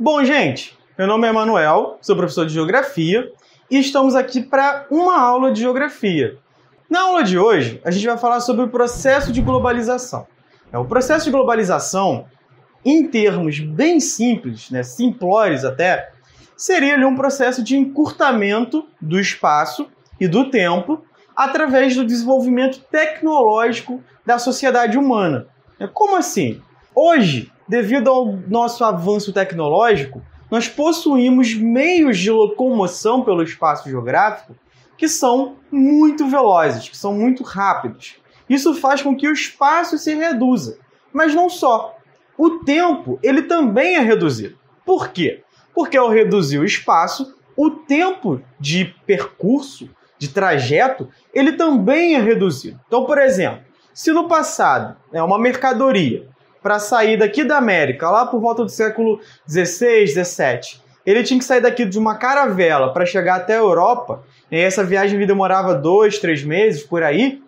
Bom, gente, meu nome é Manuel, sou professor de Geografia e estamos aqui para uma aula de Geografia. Na aula de hoje, a gente vai falar sobre o processo de globalização. É, o processo de globalização, em termos bem simples, né, simplórios até, seria ali, um processo de encurtamento do espaço e do tempo através do desenvolvimento tecnológico da sociedade humana. É, como assim? Hoje, devido ao nosso avanço tecnológico, nós possuímos meios de locomoção pelo espaço geográfico que são muito velozes, que são muito rápidos. Isso faz com que o espaço se reduza. Mas não só. O tempo, ele também é reduzido. Por quê? Porque ao reduzir o espaço, o tempo de percurso, de trajeto, ele também é reduzido. Então, por exemplo, se no passado é uma mercadoria para sair daqui da América, lá por volta do século 16, 17, ele tinha que sair daqui de uma caravela para chegar até a Europa, e essa viagem demorava dois, três meses por aí.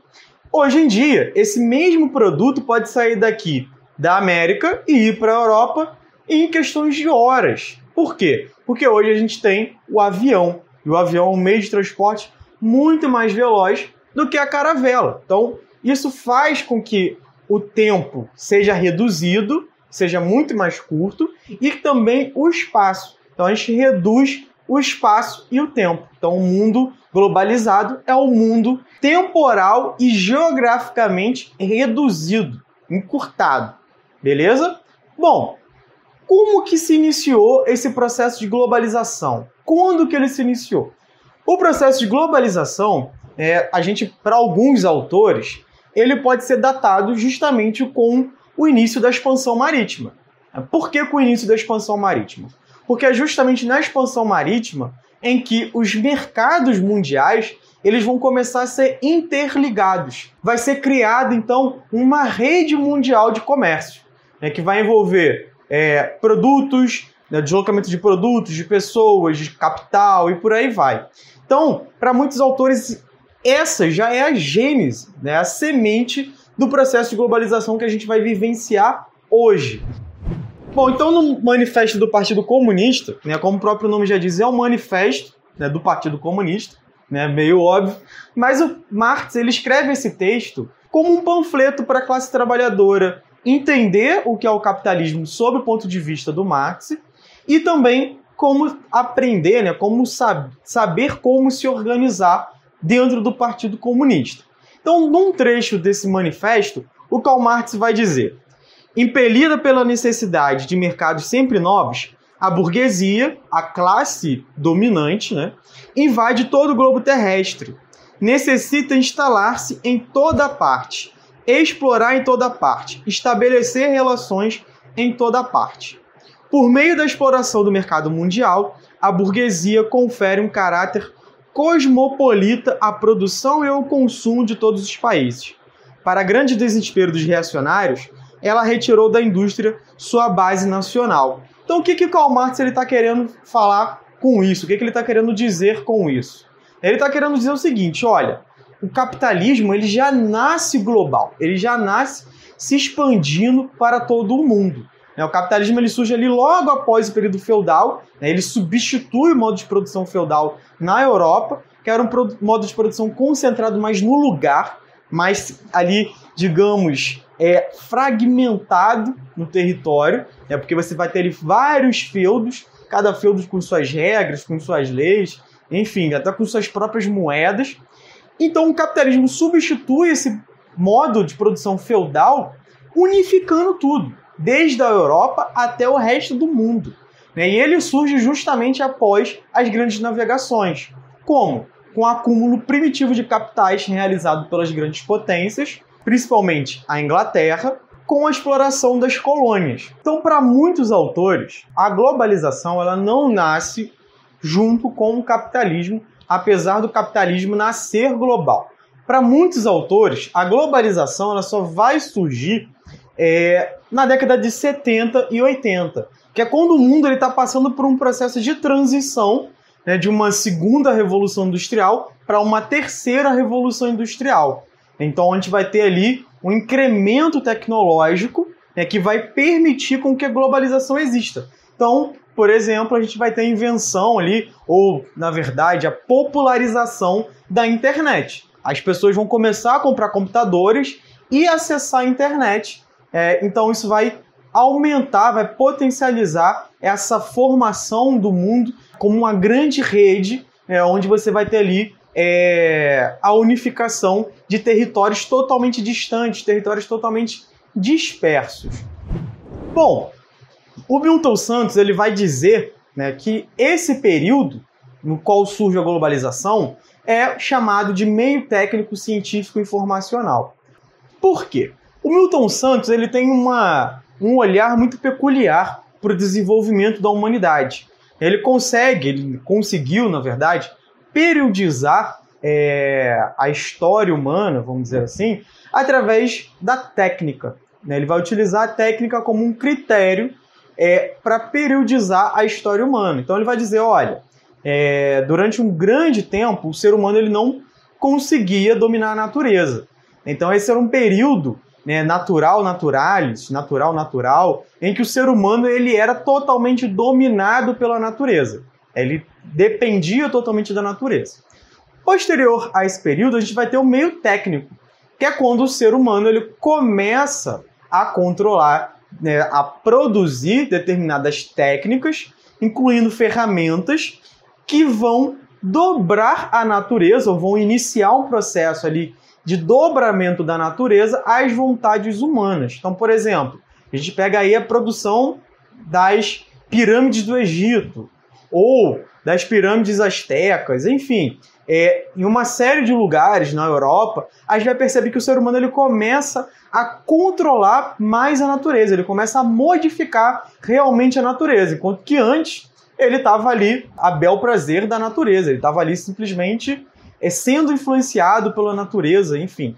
Hoje em dia, esse mesmo produto pode sair daqui da América e ir para a Europa em questões de horas. Por quê? Porque hoje a gente tem o avião. E o avião é um meio de transporte muito mais veloz do que a caravela. Então, isso faz com que o tempo seja reduzido, seja muito mais curto, e também o espaço. Então a gente reduz o espaço e o tempo. Então o mundo globalizado é o mundo temporal e geograficamente reduzido, encurtado. Beleza? Bom, como que se iniciou esse processo de globalização? Quando que ele se iniciou? O processo de globalização, é, a gente, para alguns autores, ele pode ser datado justamente com o início da expansão marítima. Por que com o início da expansão marítima? Porque é justamente na expansão marítima em que os mercados mundiais eles vão começar a ser interligados. Vai ser criada então uma rede mundial de comércio, né, que vai envolver é, produtos, né, deslocamento de produtos, de pessoas, de capital e por aí vai. Então, para muitos autores, essa já é a gênese, né, a semente do processo de globalização que a gente vai vivenciar hoje. Bom, então no manifesto do Partido Comunista, né, como o próprio nome já diz, é um manifesto né, do Partido Comunista, né, meio óbvio, mas o Marx ele escreve esse texto como um panfleto para a classe trabalhadora entender o que é o capitalismo sob o ponto de vista do Marx e também como aprender, né, como sab saber como se organizar dentro do Partido Comunista. Então, num trecho desse manifesto, o Karl Marx vai dizer: impelida pela necessidade de mercados sempre novos, a burguesia, a classe dominante, né, invade todo o globo terrestre. Necessita instalar-se em toda parte, explorar em toda parte, estabelecer relações em toda parte. Por meio da exploração do mercado mundial, a burguesia confere um caráter cosmopolita à produção e ao consumo de todos os países. Para grande desespero dos reacionários, ela retirou da indústria sua base nacional. Então, o que, que o Karl Marx está querendo falar com isso? O que, que ele está querendo dizer com isso? Ele está querendo dizer o seguinte: olha, o capitalismo ele já nasce global, ele já nasce se expandindo para todo o mundo. O capitalismo ele surge ali logo após o período feudal, né? ele substitui o modo de produção feudal na Europa, que era um modo de produção concentrado mais no lugar, mais ali, digamos, é, fragmentado no território, né? porque você vai ter ali vários feudos, cada feudo com suas regras, com suas leis, enfim, até com suas próprias moedas. Então o capitalismo substitui esse modo de produção feudal, unificando tudo, desde a Europa até o resto do mundo. Né? E ele surge justamente após as grandes navegações. Como? Com o acúmulo primitivo de capitais realizado pelas grandes potências, principalmente a Inglaterra, com a exploração das colônias. Então, para muitos autores, a globalização ela não nasce junto com o capitalismo, apesar do capitalismo nascer global. Para muitos autores, a globalização ela só vai surgir é, na década de 70 e 80, que é quando o mundo está passando por um processo de transição né, de uma segunda revolução industrial para uma terceira revolução industrial. Então a gente vai ter ali um incremento tecnológico né, que vai permitir com que a globalização exista. Então, por exemplo, a gente vai ter a invenção ali, ou na verdade, a popularização da internet. As pessoas vão começar a comprar computadores e acessar a internet. É, então, isso vai aumentar, vai potencializar essa formação do mundo como uma grande rede, é, onde você vai ter ali é, a unificação de territórios totalmente distantes, territórios totalmente dispersos. Bom, o Milton Santos ele vai dizer né, que esse período no qual surge a globalização é chamado de meio técnico científico informacional. Por quê? O Milton Santos ele tem uma, um olhar muito peculiar para o desenvolvimento da humanidade. Ele consegue, ele conseguiu, na verdade, periodizar é, a história humana, vamos dizer assim, através da técnica. Né? Ele vai utilizar a técnica como um critério é, para periodizar a história humana. Então ele vai dizer, olha, é, durante um grande tempo o ser humano ele não conseguia dominar a natureza. Então esse era um período né, natural naturalis, natural natural, em que o ser humano ele era totalmente dominado pela natureza. Ele dependia totalmente da natureza. Posterior a esse período, a gente vai ter o meio técnico, que é quando o ser humano ele começa a controlar, né, a produzir determinadas técnicas, incluindo ferramentas que vão dobrar a natureza, ou vão iniciar um processo ali de dobramento da natureza às vontades humanas. Então, por exemplo, a gente pega aí a produção das pirâmides do Egito, ou das pirâmides astecas, enfim, é, em uma série de lugares na Europa, a gente vai perceber que o ser humano ele começa a controlar mais a natureza, ele começa a modificar realmente a natureza, enquanto que antes ele estava ali a bel prazer da natureza, ele estava ali simplesmente é, sendo influenciado pela natureza, enfim.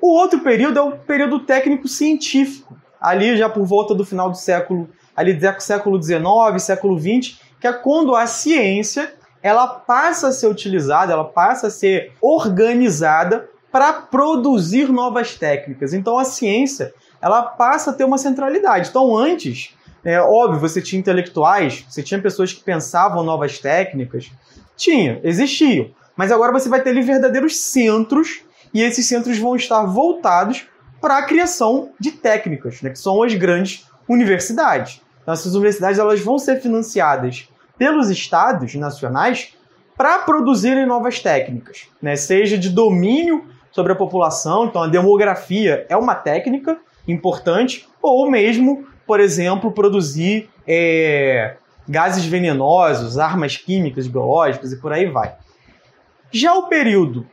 O outro período é o período técnico-científico, ali já por volta do final do século, ali do século XIX, século XX, que é quando a ciência ela passa a ser utilizada, ela passa a ser organizada para produzir novas técnicas. Então a ciência ela passa a ter uma centralidade. Então antes, é óbvio, você tinha intelectuais, você tinha pessoas que pensavam novas técnicas, tinha, existiam. Mas agora você vai ter ali verdadeiros centros e esses centros vão estar voltados para a criação de técnicas, né, que são as grandes universidades. Então, essas universidades elas vão ser financiadas pelos estados nacionais para produzirem novas técnicas, né? seja de domínio sobre a população, então a demografia é uma técnica importante, ou mesmo, por exemplo, produzir é, gases venenosos, armas químicas, biológicas e por aí vai. Já o período,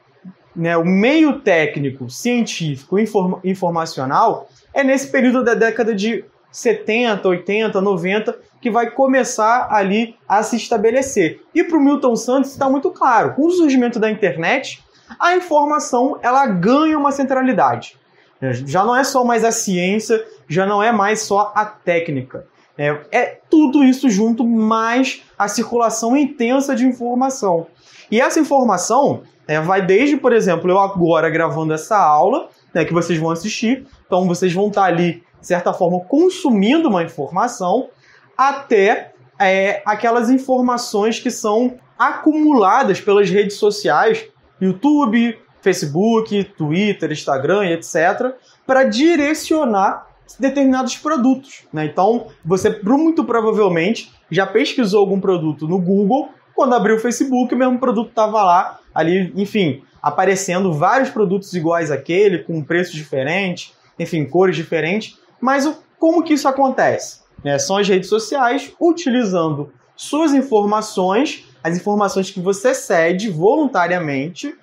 né, o meio técnico, científico, inform informacional, é nesse período da década de 70, 80, 90, que vai começar ali a se estabelecer. E para o Milton Santos está muito claro, com o surgimento da internet, a informação ela ganha uma centralidade. Já não é só mais a ciência, já não é mais só a técnica. É, é tudo isso junto, mais a circulação intensa de informação. E essa informação é, vai desde, por exemplo, eu agora gravando essa aula, né, que vocês vão assistir, então vocês vão estar ali de certa forma, consumindo uma informação, até é, aquelas informações que são acumuladas pelas redes sociais, YouTube, Facebook, Twitter, Instagram, etc., para direcionar determinados produtos. Né? Então, você muito provavelmente já pesquisou algum produto no Google, quando abriu o Facebook, o mesmo produto estava lá, ali, enfim, aparecendo vários produtos iguais àquele, com preços diferentes, enfim, cores diferentes, mas como que isso acontece? Né? São as redes sociais utilizando suas informações, as informações que você cede voluntariamente,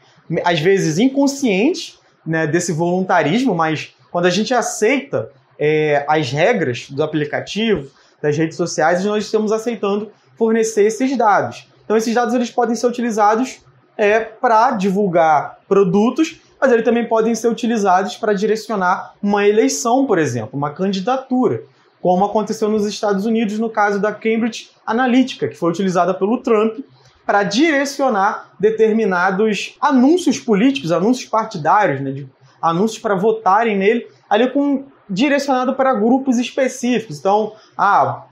às vezes inconsciente né, desse voluntarismo, mas quando a gente aceita é, as regras do aplicativo, das redes sociais, nós estamos aceitando fornecer esses dados. Então esses dados eles podem ser utilizados é, para divulgar produtos mas eles também podem ser utilizados para direcionar uma eleição, por exemplo, uma candidatura, como aconteceu nos Estados Unidos no caso da Cambridge Analytica, que foi utilizada pelo Trump para direcionar determinados anúncios políticos, anúncios partidários, né, de, anúncios para votarem nele, ali com direcionado para grupos específicos. Então, ah,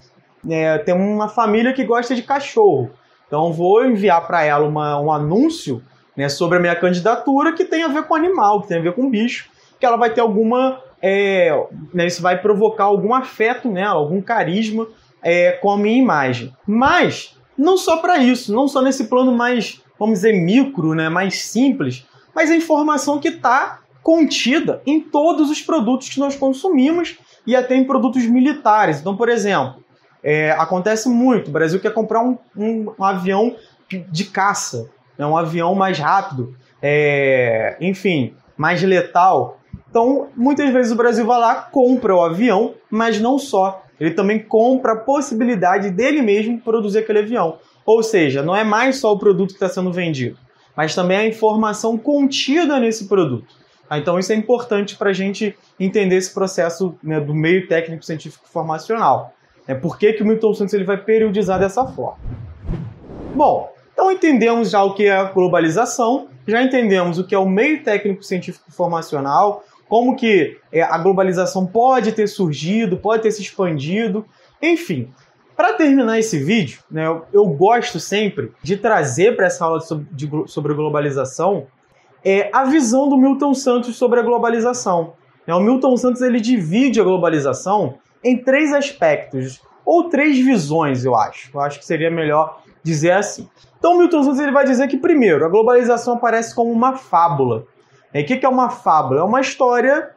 é, tem uma família que gosta de cachorro. Então vou enviar para ela uma, um anúncio né, sobre a minha candidatura que tem a ver com animal, que tem a ver com bicho, que ela vai ter alguma. É, né, isso vai provocar algum afeto nela, algum carisma é, com a minha imagem. Mas não só para isso, não só nesse plano mais, vamos dizer, micro, né, mais simples, mas a informação que está contida em todos os produtos que nós consumimos e até em produtos militares. Então, por exemplo, é, acontece muito, o Brasil quer comprar um, um, um avião de caça, né, um avião mais rápido, é, enfim, mais letal. Então, muitas vezes o Brasil vai lá, compra o avião, mas não só. Ele também compra a possibilidade dele mesmo produzir aquele avião. Ou seja, não é mais só o produto que está sendo vendido, mas também a informação contida nesse produto. Ah, então, isso é importante para a gente entender esse processo né, do meio técnico científico formacional. É por que, que o Milton Santos ele vai periodizar dessa forma. Bom, então entendemos já o que é a globalização, já entendemos o que é o meio técnico científico formacional, como que é, a globalização pode ter surgido, pode ter se expandido, enfim. Para terminar esse vídeo, né, eu, eu, gosto sempre de trazer para essa aula sobre, de, sobre globalização é, a visão do Milton Santos sobre a globalização. Né, o Milton Santos ele divide a globalização em três aspectos, ou três visões, eu acho. Eu acho que seria melhor dizer assim. Então, Milton Santos ele vai dizer que, primeiro, a globalização aparece como uma fábula. O que é uma fábula? É uma história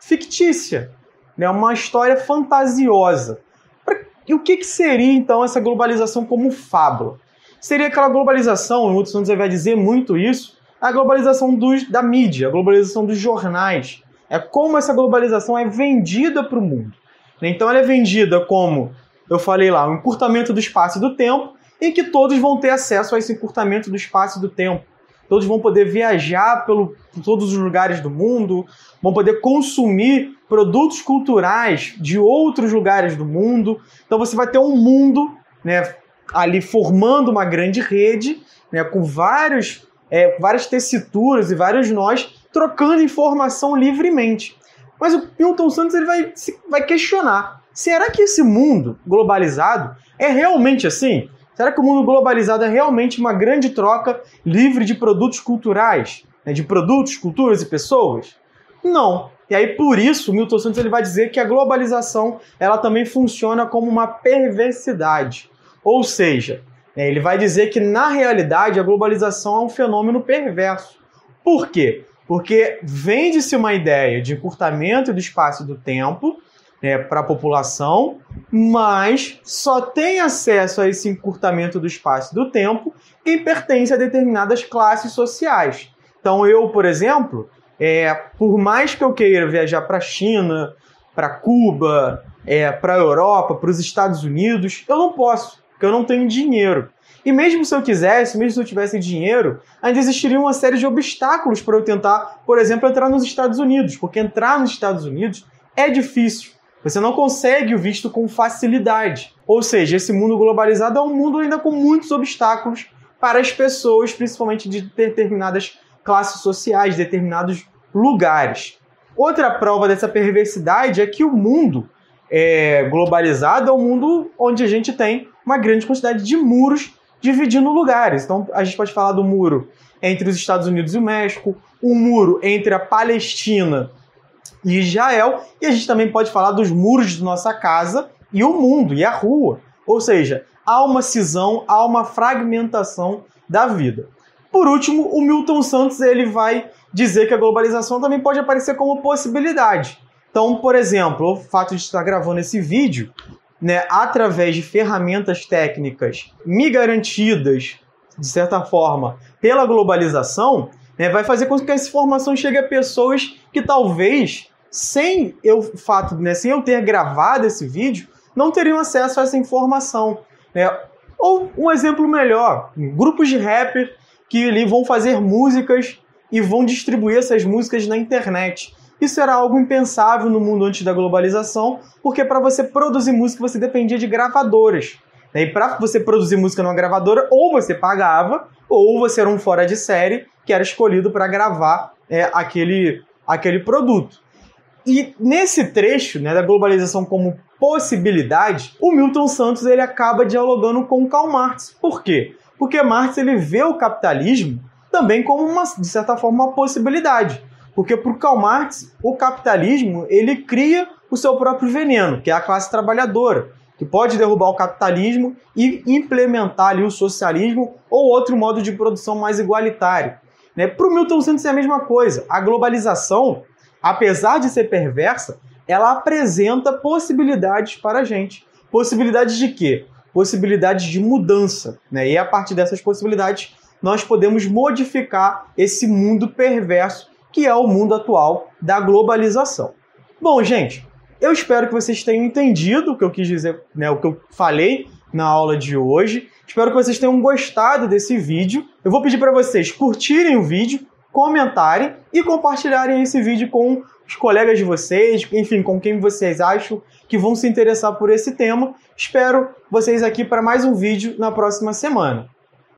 fictícia, né? uma história fantasiosa. E o que, seria, então, essa globalização como fábula? Seria aquela globalização, o Milton Santos vai dizer muito isso, a globalização dos, da mídia, a globalização dos jornais. É como essa globalização é vendida para o mundo. Então ela é vendida como, eu falei lá, um encurtamento do espaço e do tempo, em que todos vão ter acesso a esse encurtamento do espaço e do tempo. Todos vão poder viajar pelo, por todos os lugares do mundo, vão poder consumir produtos culturais de outros lugares do mundo. Então você vai ter um mundo né, ali formando uma grande rede, né, com vários, é, várias tessituras e vários nós trocando informação livremente. Mas o Milton Santos ele vai, vai questionar: será que esse mundo globalizado é realmente assim? Será que o mundo globalizado é realmente uma grande troca livre de produtos culturais, né, de produtos, culturas e pessoas? Não. E aí por isso, Milton Santos ele vai dizer que a globalização ela também funciona como uma perversidade. Ou seja, ele vai dizer que na realidade a globalização é um fenômeno perverso. Por quê? Porque vende-se uma ideia de encurtamento do espaço e do tempo né, para a população, mas só tem acesso a esse encurtamento do espaço e do tempo quem pertence a determinadas classes sociais. Então, eu, por exemplo, é, por mais que eu queira viajar para a China, para Cuba, é, para a Europa, para os Estados Unidos, eu não posso, porque eu não tenho dinheiro. E mesmo se eu quisesse, mesmo se eu tivesse dinheiro, ainda existiria uma série de obstáculos para eu tentar, por exemplo, entrar nos Estados Unidos, porque entrar nos Estados Unidos é difícil. Você não consegue o visto com facilidade. Ou seja, esse mundo globalizado é um mundo ainda com muitos obstáculos para as pessoas, principalmente de determinadas classes sociais, determinados lugares. Outra prova dessa perversidade é que o mundo é, globalizado é um mundo onde a gente tem uma grande quantidade de muros dividindo lugares. Então a gente pode falar do muro entre os Estados Unidos e o México, o muro entre a Palestina e Israel, e a gente também pode falar dos muros de nossa casa e o mundo, e a rua. Ou seja, há uma cisão, há uma fragmentação da vida. Por último, o Milton Santos ele vai dizer que a globalização também pode aparecer como possibilidade. Então, por exemplo, o fato de estar gravando esse vídeo, né, através de ferramentas técnicas me garantidas, de certa forma, pela globalização, né, vai fazer com que essa informação chegue a pessoas que talvez sem eu fato, né, sem eu ter gravado esse vídeo, não teriam acesso a essa informação. Né? Ou um exemplo melhor, grupos de rap que ali vão fazer músicas e vão distribuir essas músicas na internet. Isso era algo impensável no mundo antes da globalização, porque para você produzir música você dependia de gravadoras. Né? E para você produzir música numa gravadora, ou você pagava, ou você era um fora de série que era escolhido para gravar é, aquele, aquele produto. E nesse trecho né, da globalização como possibilidade, o Milton Santos ele acaba dialogando com Karl Marx. Por quê? Porque Marx ele vê o capitalismo também como uma, de certa forma, uma possibilidade. Porque para o Karl Marx, o capitalismo ele cria o seu próprio veneno, que é a classe trabalhadora, que pode derrubar o capitalismo e implementar ali o socialismo ou outro modo de produção mais igualitário. Né? Para o Milton Santos é a mesma coisa. A globalização, apesar de ser perversa, ela apresenta possibilidades para a gente. Possibilidades de quê? Possibilidades de mudança. Né? E a partir dessas possibilidades, nós podemos modificar esse mundo perverso que é o mundo atual da globalização. Bom, gente, eu espero que vocês tenham entendido o que eu quis dizer, né, o que eu falei na aula de hoje. Espero que vocês tenham gostado desse vídeo. Eu vou pedir para vocês curtirem o vídeo, comentarem e compartilharem esse vídeo com os colegas de vocês, enfim, com quem vocês acham que vão se interessar por esse tema. Espero vocês aqui para mais um vídeo na próxima semana.